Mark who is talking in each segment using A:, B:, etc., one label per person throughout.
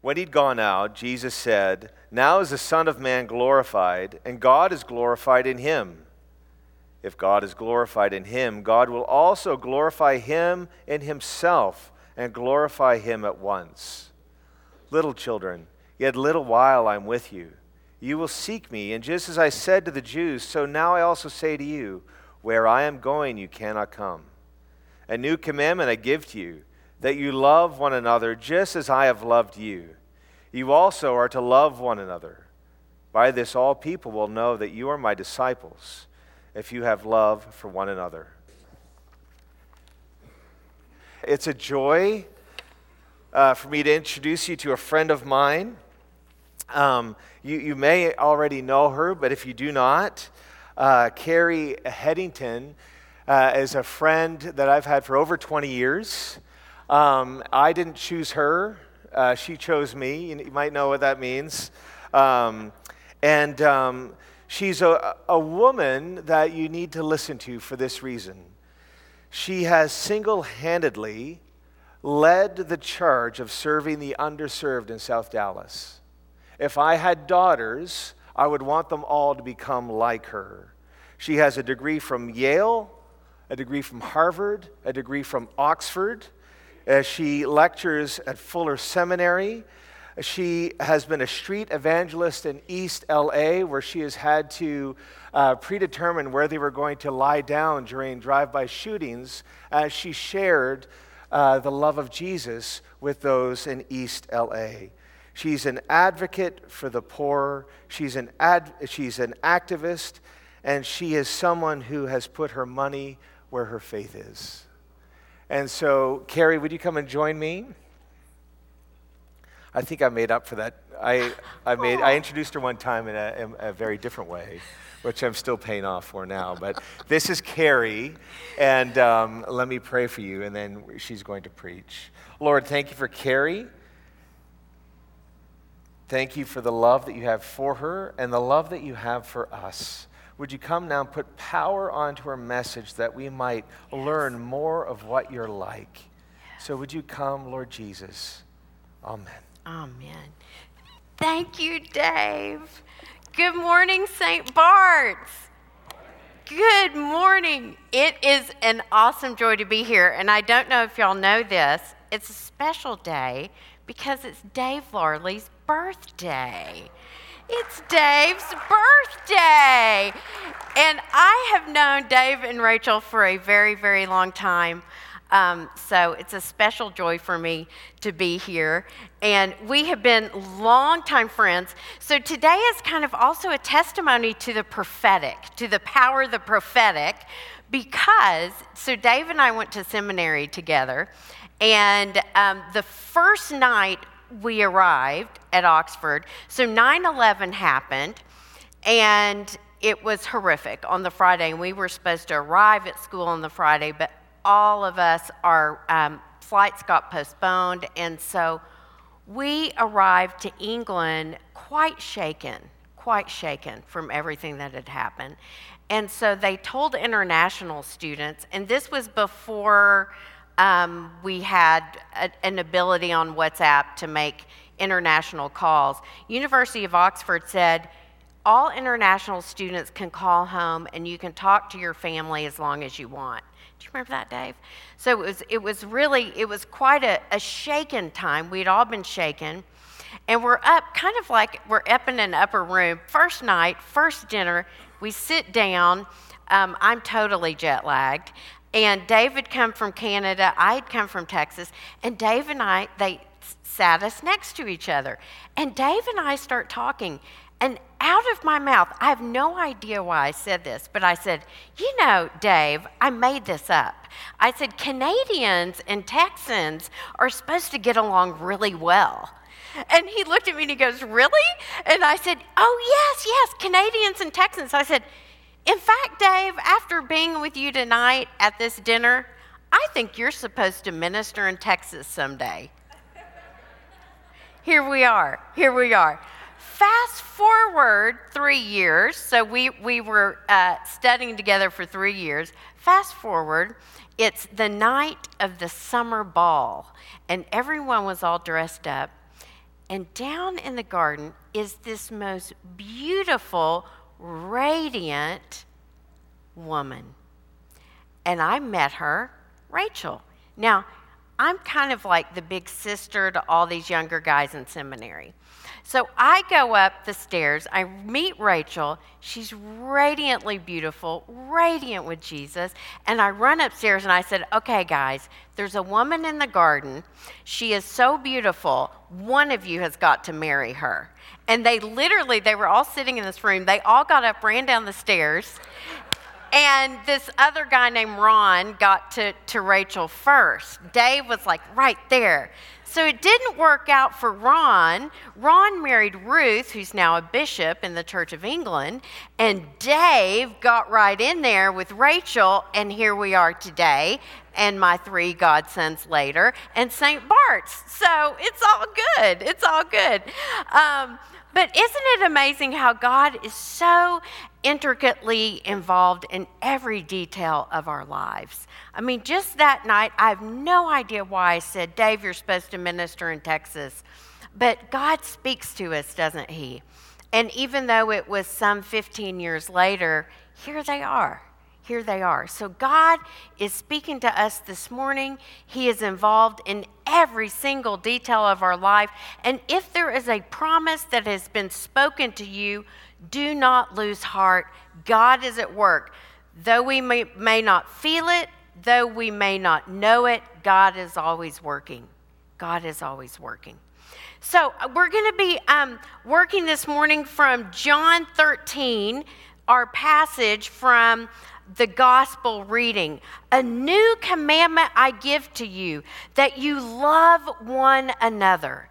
A: When he'd gone out, Jesus said, Now is the Son of Man glorified, and God is glorified in him. If God is glorified in him, God will also glorify him in himself and glorify him at once. Little children, yet little while I'm with you. You will seek me, and just as I said to the Jews, so now I also say to you, where I am going, you cannot come. A new commandment I give to you that you love one another just as I have loved you. You also are to love one another. By this, all people will know that you are my disciples if you have love for one another. It's a joy uh, for me to introduce you to a friend of mine. Um, you, you may already know her, but if you do not, uh, Carrie Headington uh, is a friend that I've had for over 20 years. Um, I didn't choose her, uh, she chose me. You might know what that means. Um, and um, she's a, a woman that you need to listen to for this reason. She has single handedly led the charge of serving the underserved in South Dallas. If I had daughters, I would want them all to become like her. She has a degree from Yale, a degree from Harvard, a degree from Oxford. As she lectures at Fuller Seminary, she has been a street evangelist in East LA, where she has had to uh, predetermine where they were going to lie down during drive by shootings as she shared uh, the love of Jesus with those in East LA. She's an advocate for the poor, she's an, ad, she's an activist, and she is someone who has put her money where her faith is. And so, Carrie, would you come and join me? I think I made up for that. I, I, made, I introduced her one time in a, in a very different way, which I'm still paying off for now. But this is Carrie, and um, let me pray for you, and then she's going to preach. Lord, thank you for Carrie. Thank you for the love that you have for her and the love that you have for us. Would you come now and put power onto our message that we might yes. learn more of what you're like? Yes. So would you come, Lord Jesus? Amen.
B: Amen. Thank you, Dave. Good morning, St. Bart's. Good morning. It is an awesome joy to be here. And I don't know if y'all know this, it's a special day because it's Dave Larley's birthday. It's Dave's birthday. And I have known Dave and Rachel for a very, very long time. Um, so it's a special joy for me to be here. And we have been longtime friends. So today is kind of also a testimony to the prophetic, to the power of the prophetic, because, so Dave and I went to seminary together. And um, the first night we arrived at Oxford. So 9 11 happened, and it was horrific on the Friday. And we were supposed to arrive at school on the Friday, but all of us, our um, flights got postponed. And so we arrived to England quite shaken, quite shaken from everything that had happened. And so they told international students, and this was before um, we had a, an ability on WhatsApp to make international calls. University of Oxford said all international students can call home and you can talk to your family as long as you want. Do you remember that, Dave? So it was, it was really, it was quite a, a shaken time. We'd all been shaken. And we're up, kind of like we're up in an upper room. First night, first dinner, we sit down. Um, I'm totally jet lagged. And Dave had come from Canada, I had come from Texas, and Dave and I, they sat us next to each other. And Dave and I start talking, and out of my mouth, I have no idea why I said this, but I said, You know, Dave, I made this up. I said, Canadians and Texans are supposed to get along really well. And he looked at me and he goes, Really? And I said, Oh, yes, yes, Canadians and Texans. I said, in fact, Dave, after being with you tonight at this dinner, I think you're supposed to minister in Texas someday. Here we are. Here we are. Fast forward three years. So we, we were uh, studying together for three years. Fast forward, it's the night of the summer ball, and everyone was all dressed up. And down in the garden is this most beautiful, radiant woman. And I met her, Rachel. Now, I'm kind of like the big sister to all these younger guys in seminary. So I go up the stairs, I meet Rachel. She's radiantly beautiful, radiant with Jesus. And I run upstairs and I said, Okay, guys, there's a woman in the garden. She is so beautiful. One of you has got to marry her. And they literally, they were all sitting in this room. They all got up, ran down the stairs. And this other guy named Ron got to, to Rachel first. Dave was like right there. So it didn't work out for Ron. Ron married Ruth, who's now a bishop in the Church of England, and Dave got right in there with Rachel, and here we are today, and my three godsons later, and St. Bart's. So it's all good. It's all good. Um, but isn't it amazing how God is so intricately involved in every detail of our lives? I mean, just that night, I have no idea why I said, Dave, you're supposed to minister in Texas. But God speaks to us, doesn't He? And even though it was some 15 years later, here they are here they are. So God is speaking to us this morning. He is involved in every single detail of our life. And if there is a promise that has been spoken to you, do not lose heart. God is at work. Though we may, may not feel it, though we may not know it, God is always working. God is always working. So, uh, we're going to be um, working this morning from John 13, our passage from the gospel reading. A new commandment I give to you that you love one another.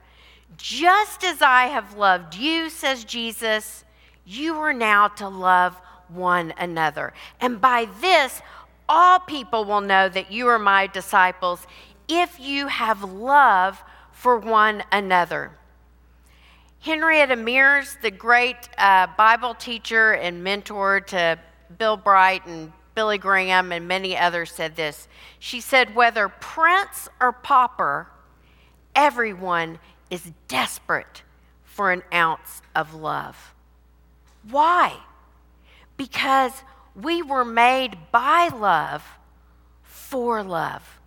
B: Just as I have loved you, says Jesus, you are now to love one another. And by this, all people will know that you are my disciples if you have love for one another. Henrietta Mears, the great uh, Bible teacher and mentor to Bill Bright and Billy Graham and many others said this. She said, Whether prince or pauper, everyone is desperate for an ounce of love. Why? Because we were made by love for love.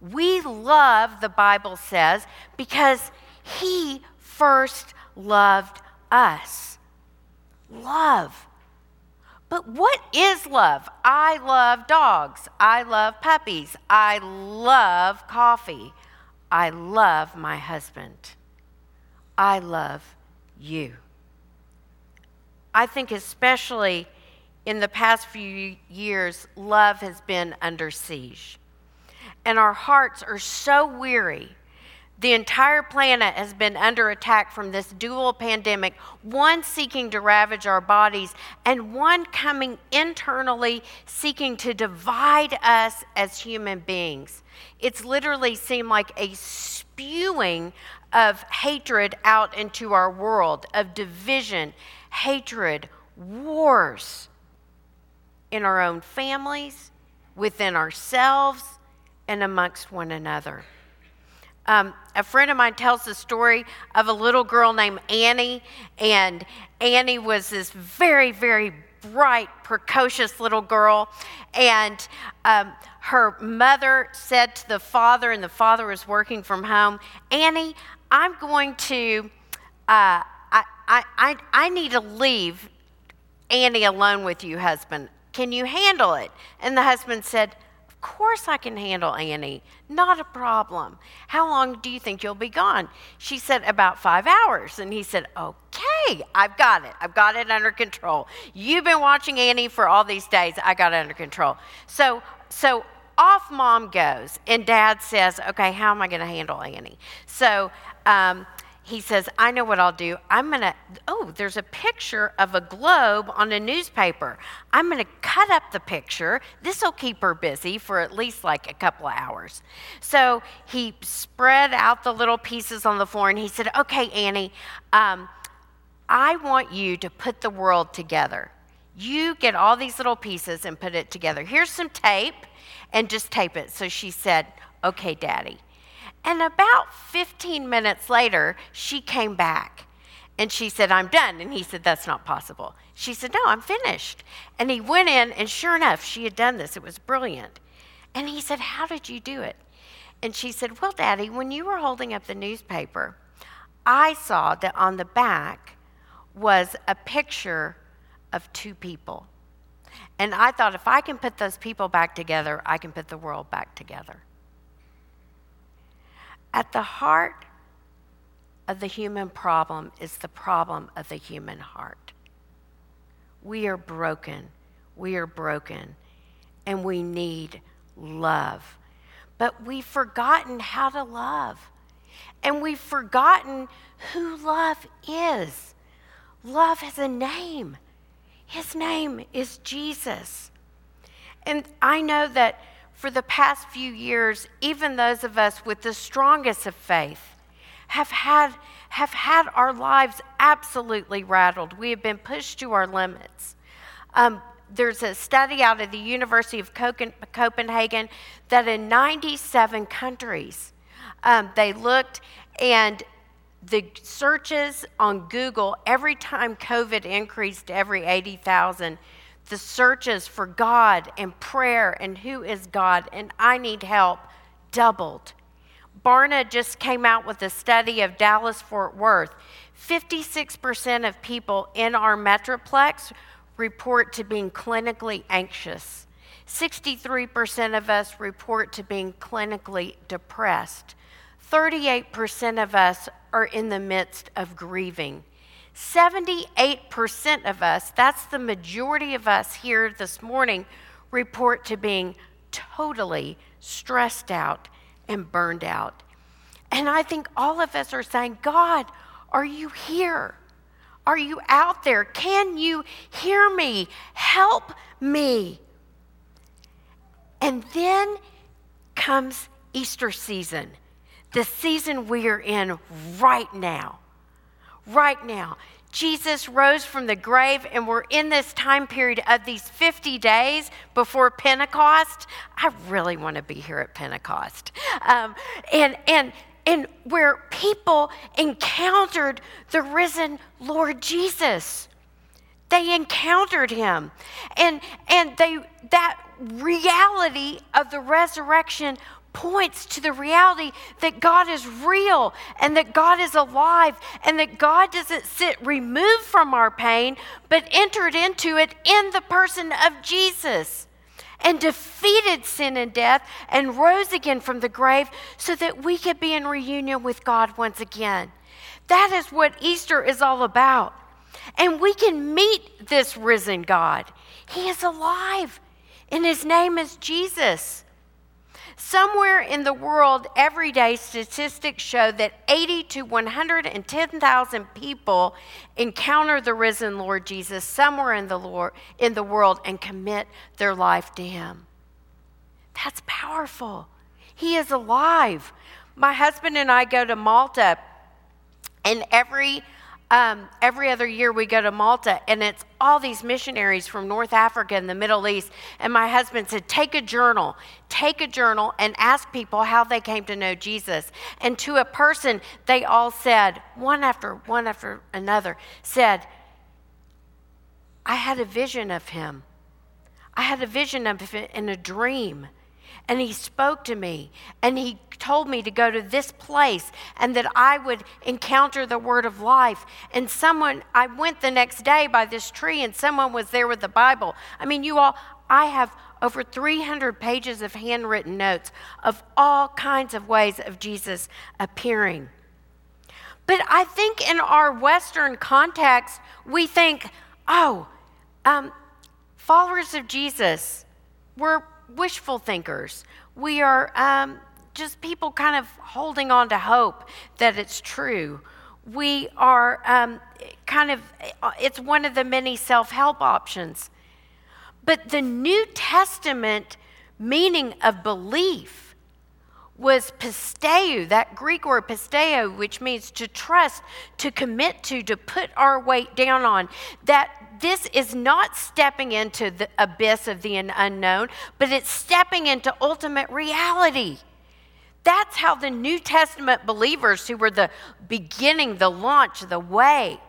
B: We love, the Bible says, because He first loved us. Love. But what is love? I love dogs. I love puppies. I love coffee. I love my husband. I love you. I think, especially in the past few years, love has been under siege. And our hearts are so weary the entire planet has been under attack from this dual pandemic, one seeking to ravage our bodies, and one coming internally seeking to divide us as human beings. It's literally seemed like a spewing of hatred out into our world, of division, hatred, wars in our own families, within ourselves, and amongst one another. Um, a friend of mine tells the story of a little girl named Annie, and Annie was this very, very bright, precocious little girl. And um, her mother said to the father, and the father was working from home, Annie, I'm going to, uh, I, I, I, I need to leave Annie alone with you, husband. Can you handle it? And the husband said, course I can handle Annie. Not a problem. How long do you think you'll be gone? She said, About five hours. And he said, Okay, I've got it. I've got it under control. You've been watching Annie for all these days. I got it under control. So, so off mom goes, and dad says, Okay, how am I going to handle Annie? So, um, he says, I know what I'll do. I'm going to, oh, there's a picture of a globe on a newspaper. I'm going to cut up the picture. This will keep her busy for at least like a couple of hours. So he spread out the little pieces on the floor and he said, Okay, Annie, um, I want you to put the world together. You get all these little pieces and put it together. Here's some tape and just tape it. So she said, Okay, Daddy. And about 15 minutes later, she came back and she said, I'm done. And he said, That's not possible. She said, No, I'm finished. And he went in, and sure enough, she had done this. It was brilliant. And he said, How did you do it? And she said, Well, Daddy, when you were holding up the newspaper, I saw that on the back was a picture of two people. And I thought, if I can put those people back together, I can put the world back together. At the heart of the human problem is the problem of the human heart. We are broken. We are broken. And we need love. But we've forgotten how to love. And we've forgotten who love is. Love has a name. His name is Jesus. And I know that for the past few years, even those of us with the strongest of faith have had, have had our lives absolutely rattled. We have been pushed to our limits. Um, there's a study out of the University of Copenhagen that in 97 countries, um, they looked and the searches on Google, every time COVID increased every 80,000, the searches for God and prayer and who is God and I need help doubled. Barna just came out with a study of Dallas Fort Worth. 56% of people in our Metroplex report to being clinically anxious. 63% of us report to being clinically depressed. 38% of us are in the midst of grieving. 78% of us, that's the majority of us here this morning, report to being totally stressed out and burned out. And I think all of us are saying, God, are you here? Are you out there? Can you hear me? Help me. And then comes Easter season, the season we are in right now. Right now. Jesus rose from the grave, and we're in this time period of these 50 days before Pentecost. I really want to be here at Pentecost. Um, and, and and where people encountered the risen Lord Jesus. They encountered him. And, and they, that reality of the resurrection points to the reality that God is real and that God is alive and that God doesn't sit removed from our pain, but entered into it in the person of Jesus and defeated sin and death and rose again from the grave so that we could be in reunion with God once again. That is what Easter is all about. And we can meet this risen God. He is alive, and his name is Jesus. Somewhere in the world, every day, statistics show that 80 to 110,000 people encounter the risen Lord Jesus somewhere in the, Lord, in the world and commit their life to Him. That's powerful. He is alive. My husband and I go to Malta, and every um, every other year we go to Malta, and it's all these missionaries from North Africa and the Middle East. And my husband said, Take a journal, take a journal, and ask people how they came to know Jesus. And to a person, they all said, one after one after another, said, I had a vision of him. I had a vision of him in a dream and he spoke to me and he told me to go to this place and that I would encounter the word of life. And someone, I went the next day by this tree and someone was there with the Bible. I mean, you all, I have over 300 pages of handwritten notes of all kinds of ways of Jesus appearing. But I think in our Western context, we think, oh, um, followers of Jesus, we're wishful thinkers. We are um, just people kind of holding on to hope that it's true. We are um, kind of, it's one of the many self help options. But the New Testament meaning of belief was pisteu, that Greek word pisteu, which means to trust, to commit to, to put our weight down on. That this is not stepping into the abyss of the unknown, but it's stepping into ultimate reality. That's how the New Testament believers, who were the beginning, the launch, the way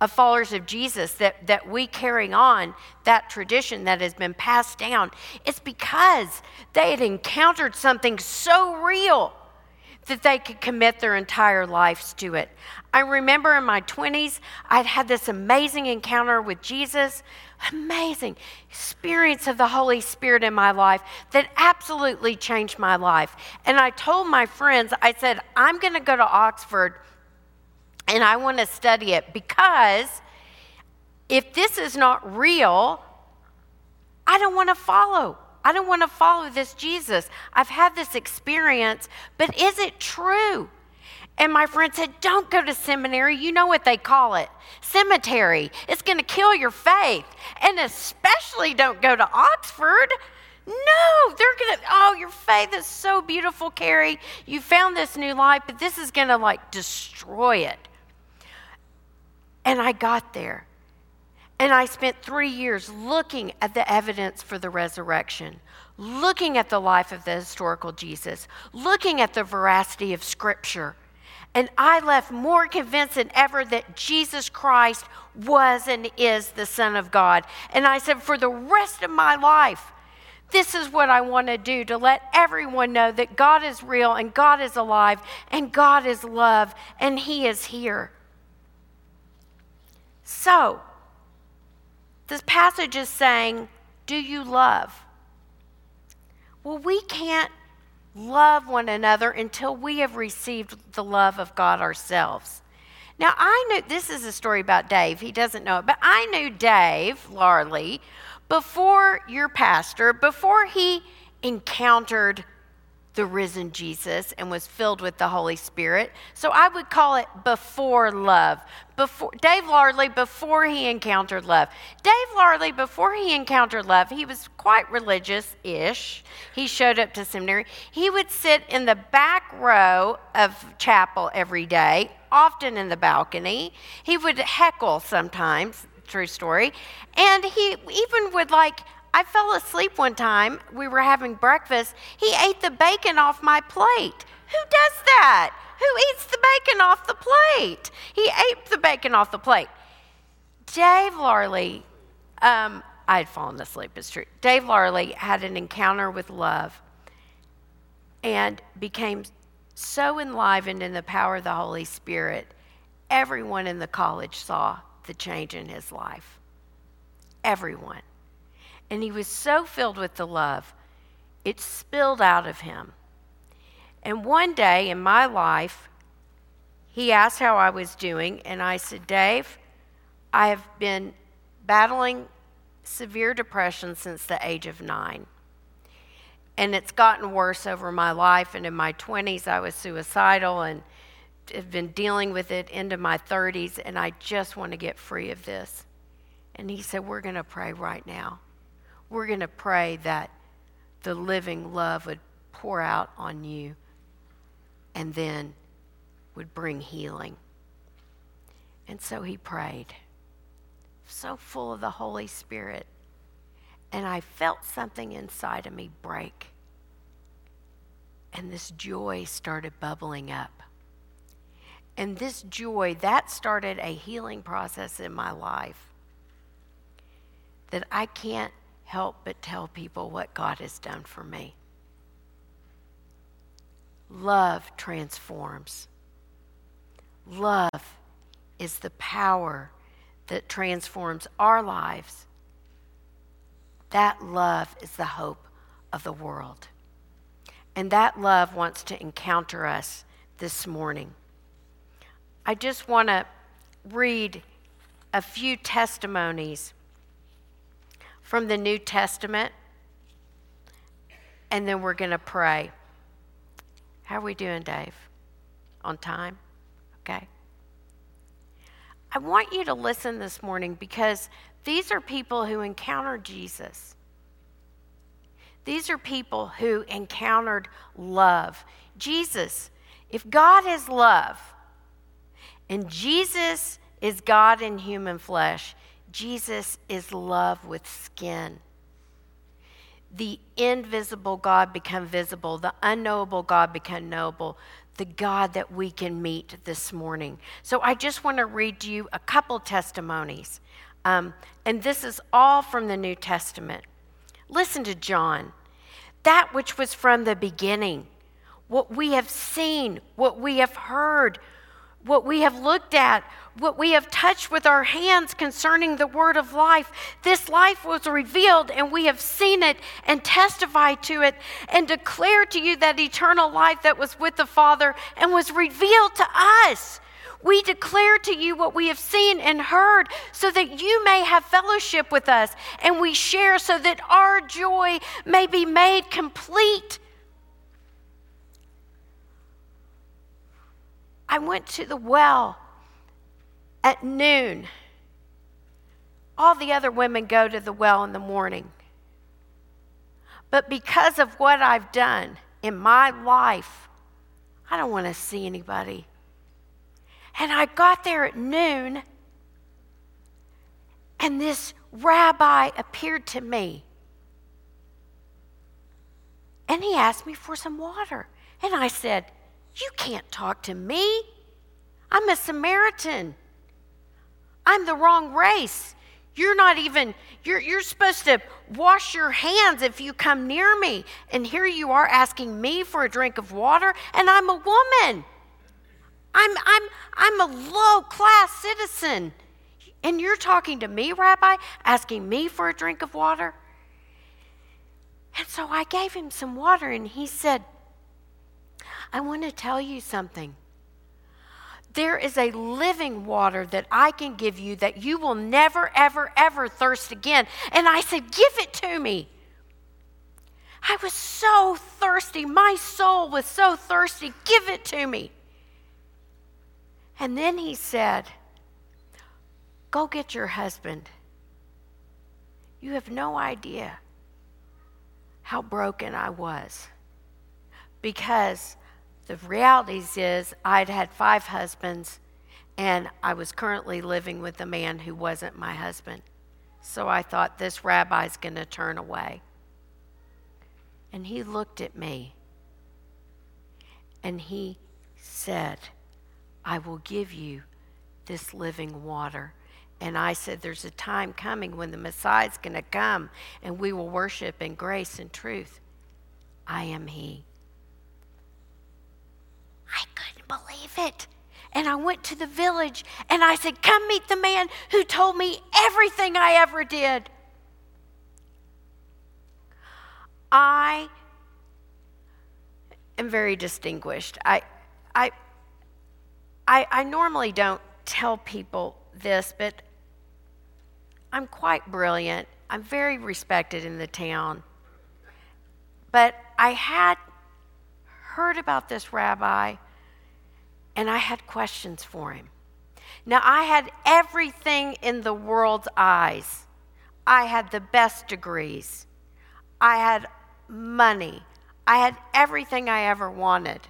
B: of followers of Jesus, that, that we carry on that tradition that has been passed down, it's because they had encountered something so real that they could commit their entire lives to it. I remember in my 20s, I'd had this amazing encounter with Jesus, amazing experience of the Holy Spirit in my life that absolutely changed my life. And I told my friends, I said, I'm going to go to Oxford and I want to study it because if this is not real, I don't want to follow. I don't want to follow this Jesus. I've had this experience, but is it true? And my friend said, Don't go to seminary. You know what they call it cemetery. It's going to kill your faith. And especially don't go to Oxford. No, they're going to, oh, your faith is so beautiful, Carrie. You found this new life, but this is going to like destroy it. And I got there. And I spent three years looking at the evidence for the resurrection, looking at the life of the historical Jesus, looking at the veracity of Scripture. And I left more convinced than ever that Jesus Christ was and is the Son of God. And I said, for the rest of my life, this is what I want to do to let everyone know that God is real and God is alive and God is love and He is here. So, this passage is saying, Do you love? Well, we can't love one another until we have received the love of God ourselves. Now, I knew this is a story about Dave. He doesn't know it, but I knew Dave Larley before your pastor, before he encountered the risen Jesus and was filled with the Holy Spirit. So I would call it before love. Before Dave Larley before he encountered love. Dave Larley before he encountered love, he was quite religious-ish. He showed up to seminary. He would sit in the back row of chapel every day, often in the balcony. He would heckle sometimes, true story. And he even would like I fell asleep one time. We were having breakfast. He ate the bacon off my plate. Who does that? Who eats the bacon off the plate? He ate the bacon off the plate. Dave Larley, um, I had fallen asleep, it's true. Dave Larley had an encounter with love and became so enlivened in the power of the Holy Spirit. Everyone in the college saw the change in his life. Everyone. And he was so filled with the love, it spilled out of him. And one day in my life, he asked how I was doing, and I said, Dave, I have been battling severe depression since the age of nine. And it's gotten worse over my life. And in my 20s, I was suicidal and have been dealing with it into my 30s, and I just want to get free of this. And he said, We're going to pray right now we're going to pray that the living love would pour out on you and then would bring healing. And so he prayed, so full of the Holy Spirit. And I felt something inside of me break. And this joy started bubbling up. And this joy, that started a healing process in my life that I can't help but tell people what God has done for me. Love transforms. Love is the power that transforms our lives. That love is the hope of the world. And that love wants to encounter us this morning. I just want to read a few testimonies from the New Testament, and then we're going to pray. How are we doing, Dave? On time? Okay. I want you to listen this morning because these are people who encountered Jesus. These are people who encountered love. Jesus, if God is love and Jesus is God in human flesh, Jesus is love with skin. the invisible God become visible, the unknowable God become knowable, the God that we can meet this morning. So I just want to read to you a couple testimonies. Um, and this is all from the New Testament. Listen to John. That which was from the beginning, what we have seen, what we have heard, what we have looked at, what we have touched with our hands concerning the word of life. This life was revealed, and we have seen it and testified to it and declare to you that eternal life that was with the Father and was revealed to us. We declare to you what we have seen and heard so that you may have fellowship with us, and we share so that our joy may be made complete. I went to the well at noon. All the other women go to the well in the morning. But because of what I've done in my life, I don't want to see anybody. And I got there at noon, and this rabbi appeared to me. And he asked me for some water. And I said, You can't talk to me. I'm a Samaritan. I'm the wrong race. You're not even, you're, you're supposed to wash your hands if you come near me. And here you are asking me for a drink of water, and I'm a woman. I'm, I'm, I'm a low class citizen. And you're talking to me, Rabbi, asking me for a drink of water? And so I gave him some water, and he said, I want to tell you something. There is a living water that I can give you that you will never, ever, ever thirst again. And I said, Give it to me. I was so thirsty. My soul was so thirsty. Give it to me. And then he said, Go get your husband. You have no idea how broken I was. Because the realities is I'd had five husbands and I was currently living with a man who wasn't my husband. So I thought this rabbi's going to turn away. And he looked at me and he said, I will give you this living water. And I said, There's a time coming when the Messiah's going to come and we will worship in grace and truth. I am He. I couldn't believe it. And I went to the village and I said, Come meet the man who told me everything I ever did. I am very distinguished. I, I, I, I normally don't tell people this, but I'm quite brilliant. I'm very respected in the town. But I had heard about this rabbi and I had questions for him. Now, I had everything in the world's eyes. I had the best degrees. I had money. I had everything I ever wanted.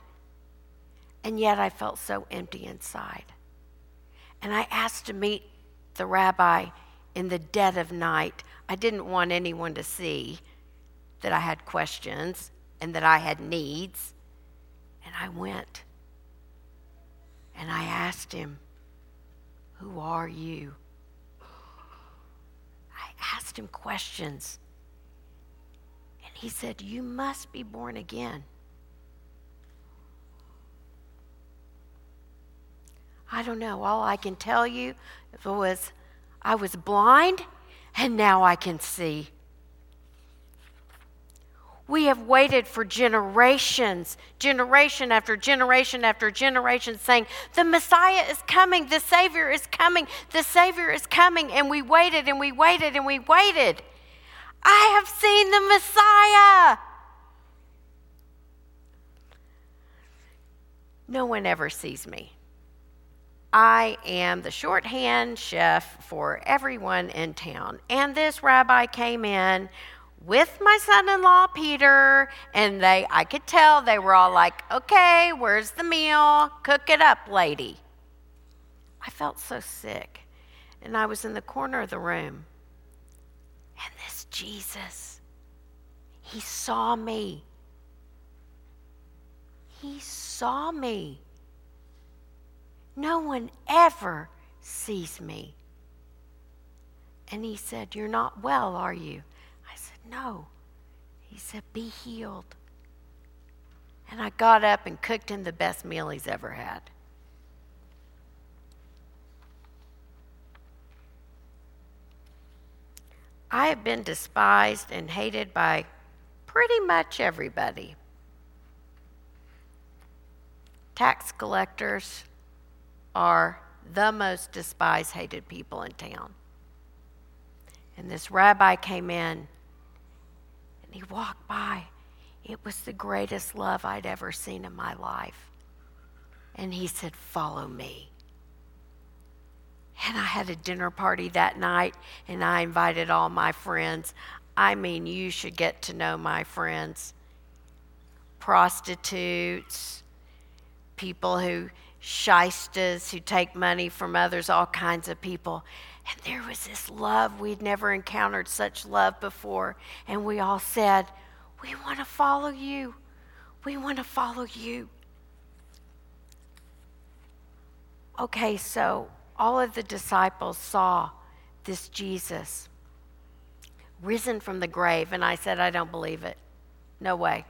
B: And yet I felt so empty inside. And I asked to meet the rabbi in the dead of night. I didn't want anyone to see that I had questions and that I had needs. And I went. And I asked him, Who are you? I asked him questions. And he said, You must be born again. I don't know. All I can tell you was I was blind and now I can see. We have waited for generations, generation after generation after generation, saying, The Messiah is coming, the Savior is coming, the Savior is coming. And we waited and we waited and we waited. I have seen the Messiah. No one ever sees me. I am the shorthand chef for everyone in town. And this rabbi came in with my son-in-law Peter, and they I could tell they were all like, "Okay, where's the meal? Cook it up, lady." I felt so sick. And I was in the corner of the room. And this Jesus, He saw me. He saw me. No one ever sees me. And he said, You're not well, are you? No. He said, Be healed. And I got up and cooked him the best meal he's ever had. I have been despised and hated by pretty much everybody. Tax collectors are the most despised, hated people in town. And this rabbi came in and he walked by. It was the greatest love I'd ever seen in my life. And he said, Follow me. And I had a dinner party that night and I invited all my friends. I mean, you should get to know my friends prostitutes, people who shystas, who take money from others, all kinds of people. And there was this love. We'd never encountered such love before. And we all said, We want to follow you. We want to follow you. Okay, so all of the disciples saw this Jesus risen from the grave. And I said, I don't believe it. No way.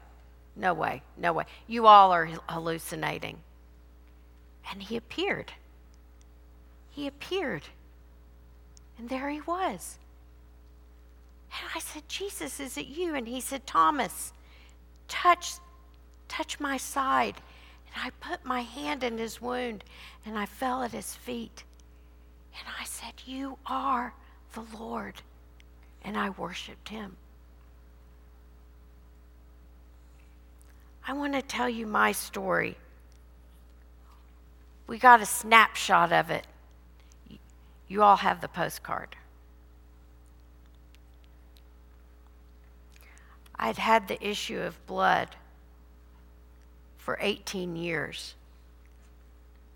B: No way. No way. You all are hallucinating. And he appeared. He appeared. And there he was. And I said, Jesus, is it you? And he said, Thomas, touch, touch my side. And I put my hand in his wound and I fell at his feet. And I said, You are the Lord. And I worshiped him. I want to tell you my story. We got a snapshot of it. You all have the postcard. I'd had the issue of blood for 18 years.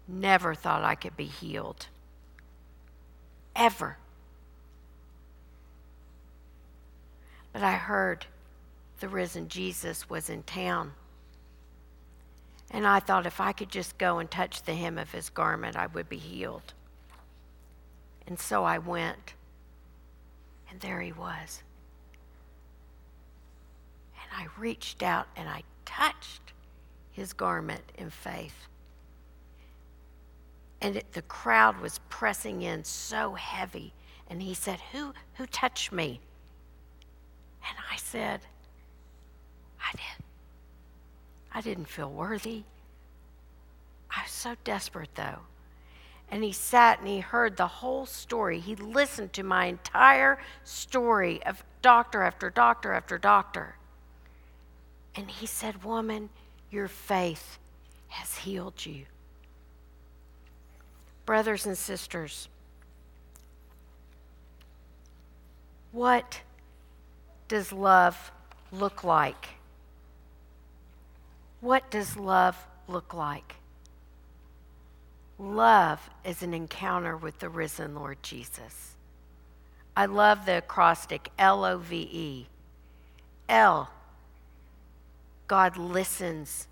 B: Never thought I could be healed. Ever. But I heard the risen Jesus was in town. And I thought if I could just go and touch the hem of his garment, I would be healed. And so I went. And there he was. And I reached out and I touched his garment in faith. And it, the crowd was pressing in so heavy. And he said, Who, who touched me? And I said, I did. I didn't feel worthy. I was so desperate, though. And he sat and he heard the whole story. He listened to my entire story of doctor after doctor after doctor. And he said, Woman, your faith has healed you. Brothers and sisters, what does love look like? What does love look like? Love is an encounter with the risen Lord Jesus. I love the acrostic L O V E. L, God listens.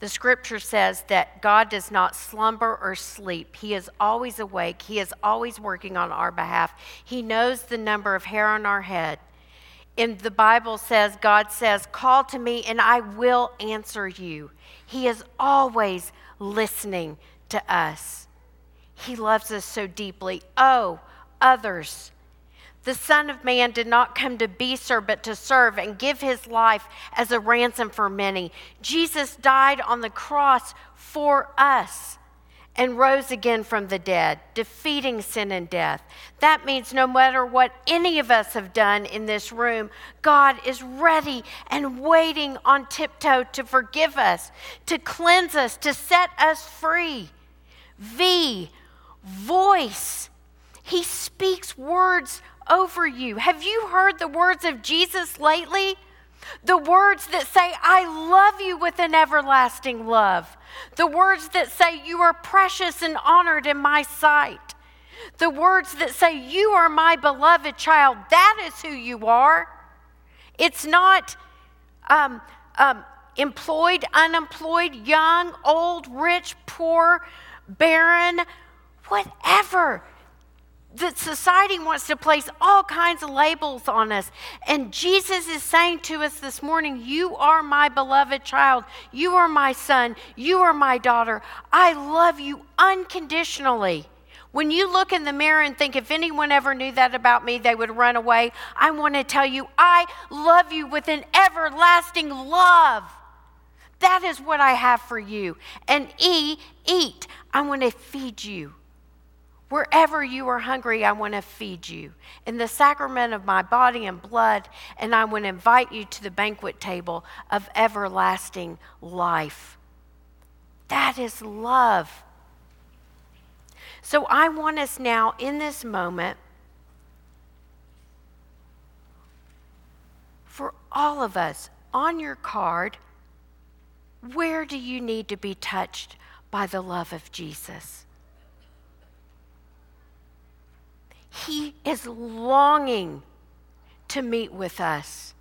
B: The scripture says that God does not slumber or sleep. He is always awake. He is always working on our behalf. He knows the number of hair on our head And the Bible says, God says, Call to me and I will answer you. He is always listening to us. He loves us so deeply. Oh, others. The Son of Man did not come to be served, but to serve and give his life as a ransom for many. Jesus died on the cross for us and rose again from the dead, defeating sin and death. That means no matter what any of us have done in this room, God is ready and waiting on tiptoe to forgive us, to cleanse us, to set us free. V, voice. He speaks words over you. Have you heard the words of Jesus lately? The words that say, I love you with an everlasting love. The words that say, You are precious and honored in my sight. The words that say, You are my beloved child. That is who you are. It's not um, um, employed, unemployed, young, old, rich, poor, barren, whatever. That society wants to place all kinds of labels on us. And Jesus is saying to us this morning, You are my beloved child. You are my son. You are my daughter. I love you unconditionally. When you look in the mirror and think, if anyone ever knew that about me, they would run away, I want to tell you, I love you with an everlasting love. That is what I have for you. And E, eat. I want to feed you. Wherever you are hungry, I want to feed you. In the sacrament of my body and blood, and I want to invite you to the banquet table of everlasting life. That is love. So I want us now in this moment for all of us on your card, where do you need to be touched by the love of Jesus? He is longing to meet with us.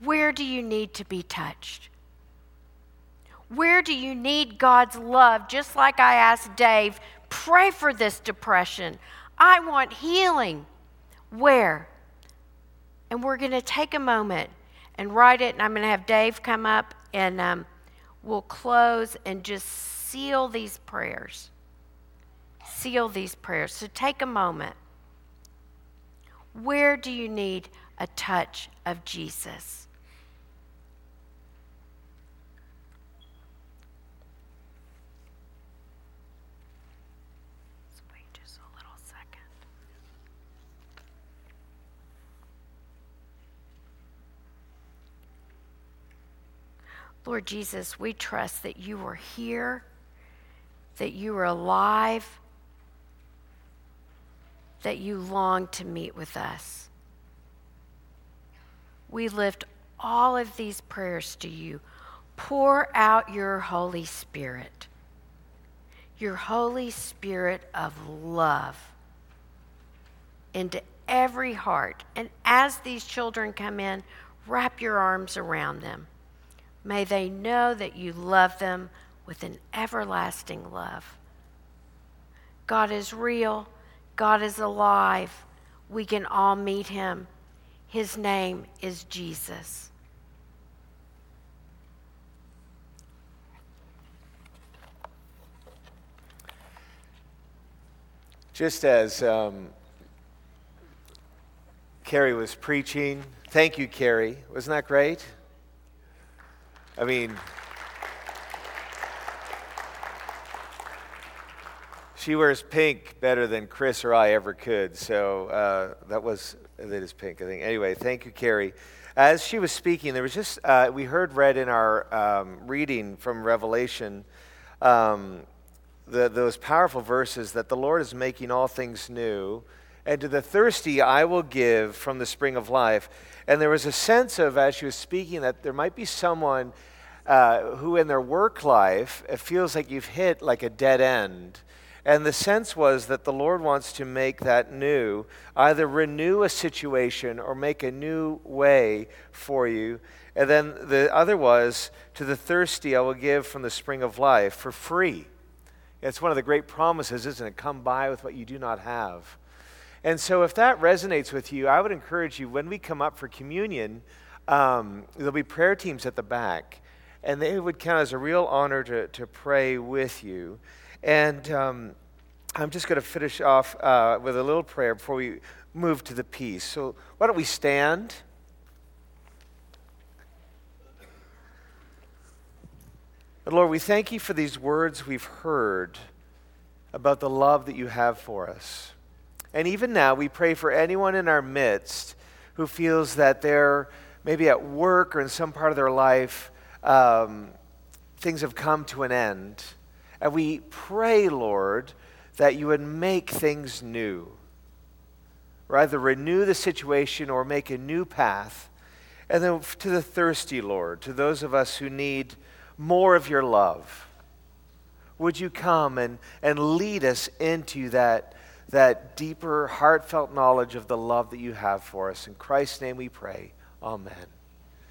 B: Where do you need to be touched? Where do you need God's love? Just like I asked Dave, Pray for this depression. I want healing. Where? And we're going to take a moment and write it, and I'm going to have Dave come up and um, we'll close and just seal these prayers. Seal these prayers. So take a moment. Where do you need a touch of Jesus? Lord Jesus, we trust that you are here, that you are alive, that you long to meet with us. We lift all of these prayers to you. Pour out your Holy Spirit, your Holy Spirit of love into every heart. And as these children come in, wrap your arms around them. May they know that you love them with an everlasting love. God is real, God is alive. We can all meet him. His name is Jesus.
A: Just as um, Carrie was preaching, thank you, Carrie. Wasn't that great? I mean, she wears pink better than Chris or I ever could. So uh, that was, that is pink, I think. Anyway, thank you, Carrie. As she was speaking, there was just, uh, we heard read in our um, reading from Revelation um, the, those powerful verses that the Lord is making all things new. And to the thirsty, I will give from the spring of life. And there was a sense of, as she was speaking, that there might be someone uh, who in their work life, it feels like you've hit like a dead end. And the sense was that the Lord wants to make that new, either renew a situation or make a new way for you. And then the other was, to the thirsty I will give from the spring of life for free. It's one of the great promises, isn't it? Come by with what you do not have. And so, if that resonates with you, I would encourage you when we come up for communion, um, there'll be prayer teams at the back, and they would count as a real honor to, to pray with you. And um, I'm just going to finish off uh, with a little prayer before we move to the peace. So, why don't we stand? But Lord, we thank you for these words we've heard about the love that you have for us. And even now, we pray for anyone in our midst who feels that they're maybe at work or in some part of their life, um, things have come to an end. And we pray, Lord, that you would make things new. Or either renew the situation or make a new path. And then to the thirsty, Lord, to those of us who need more of your love, would you come and, and lead us into that that deeper, heartfelt knowledge of the love that you have for us. In Christ's name we pray. Amen.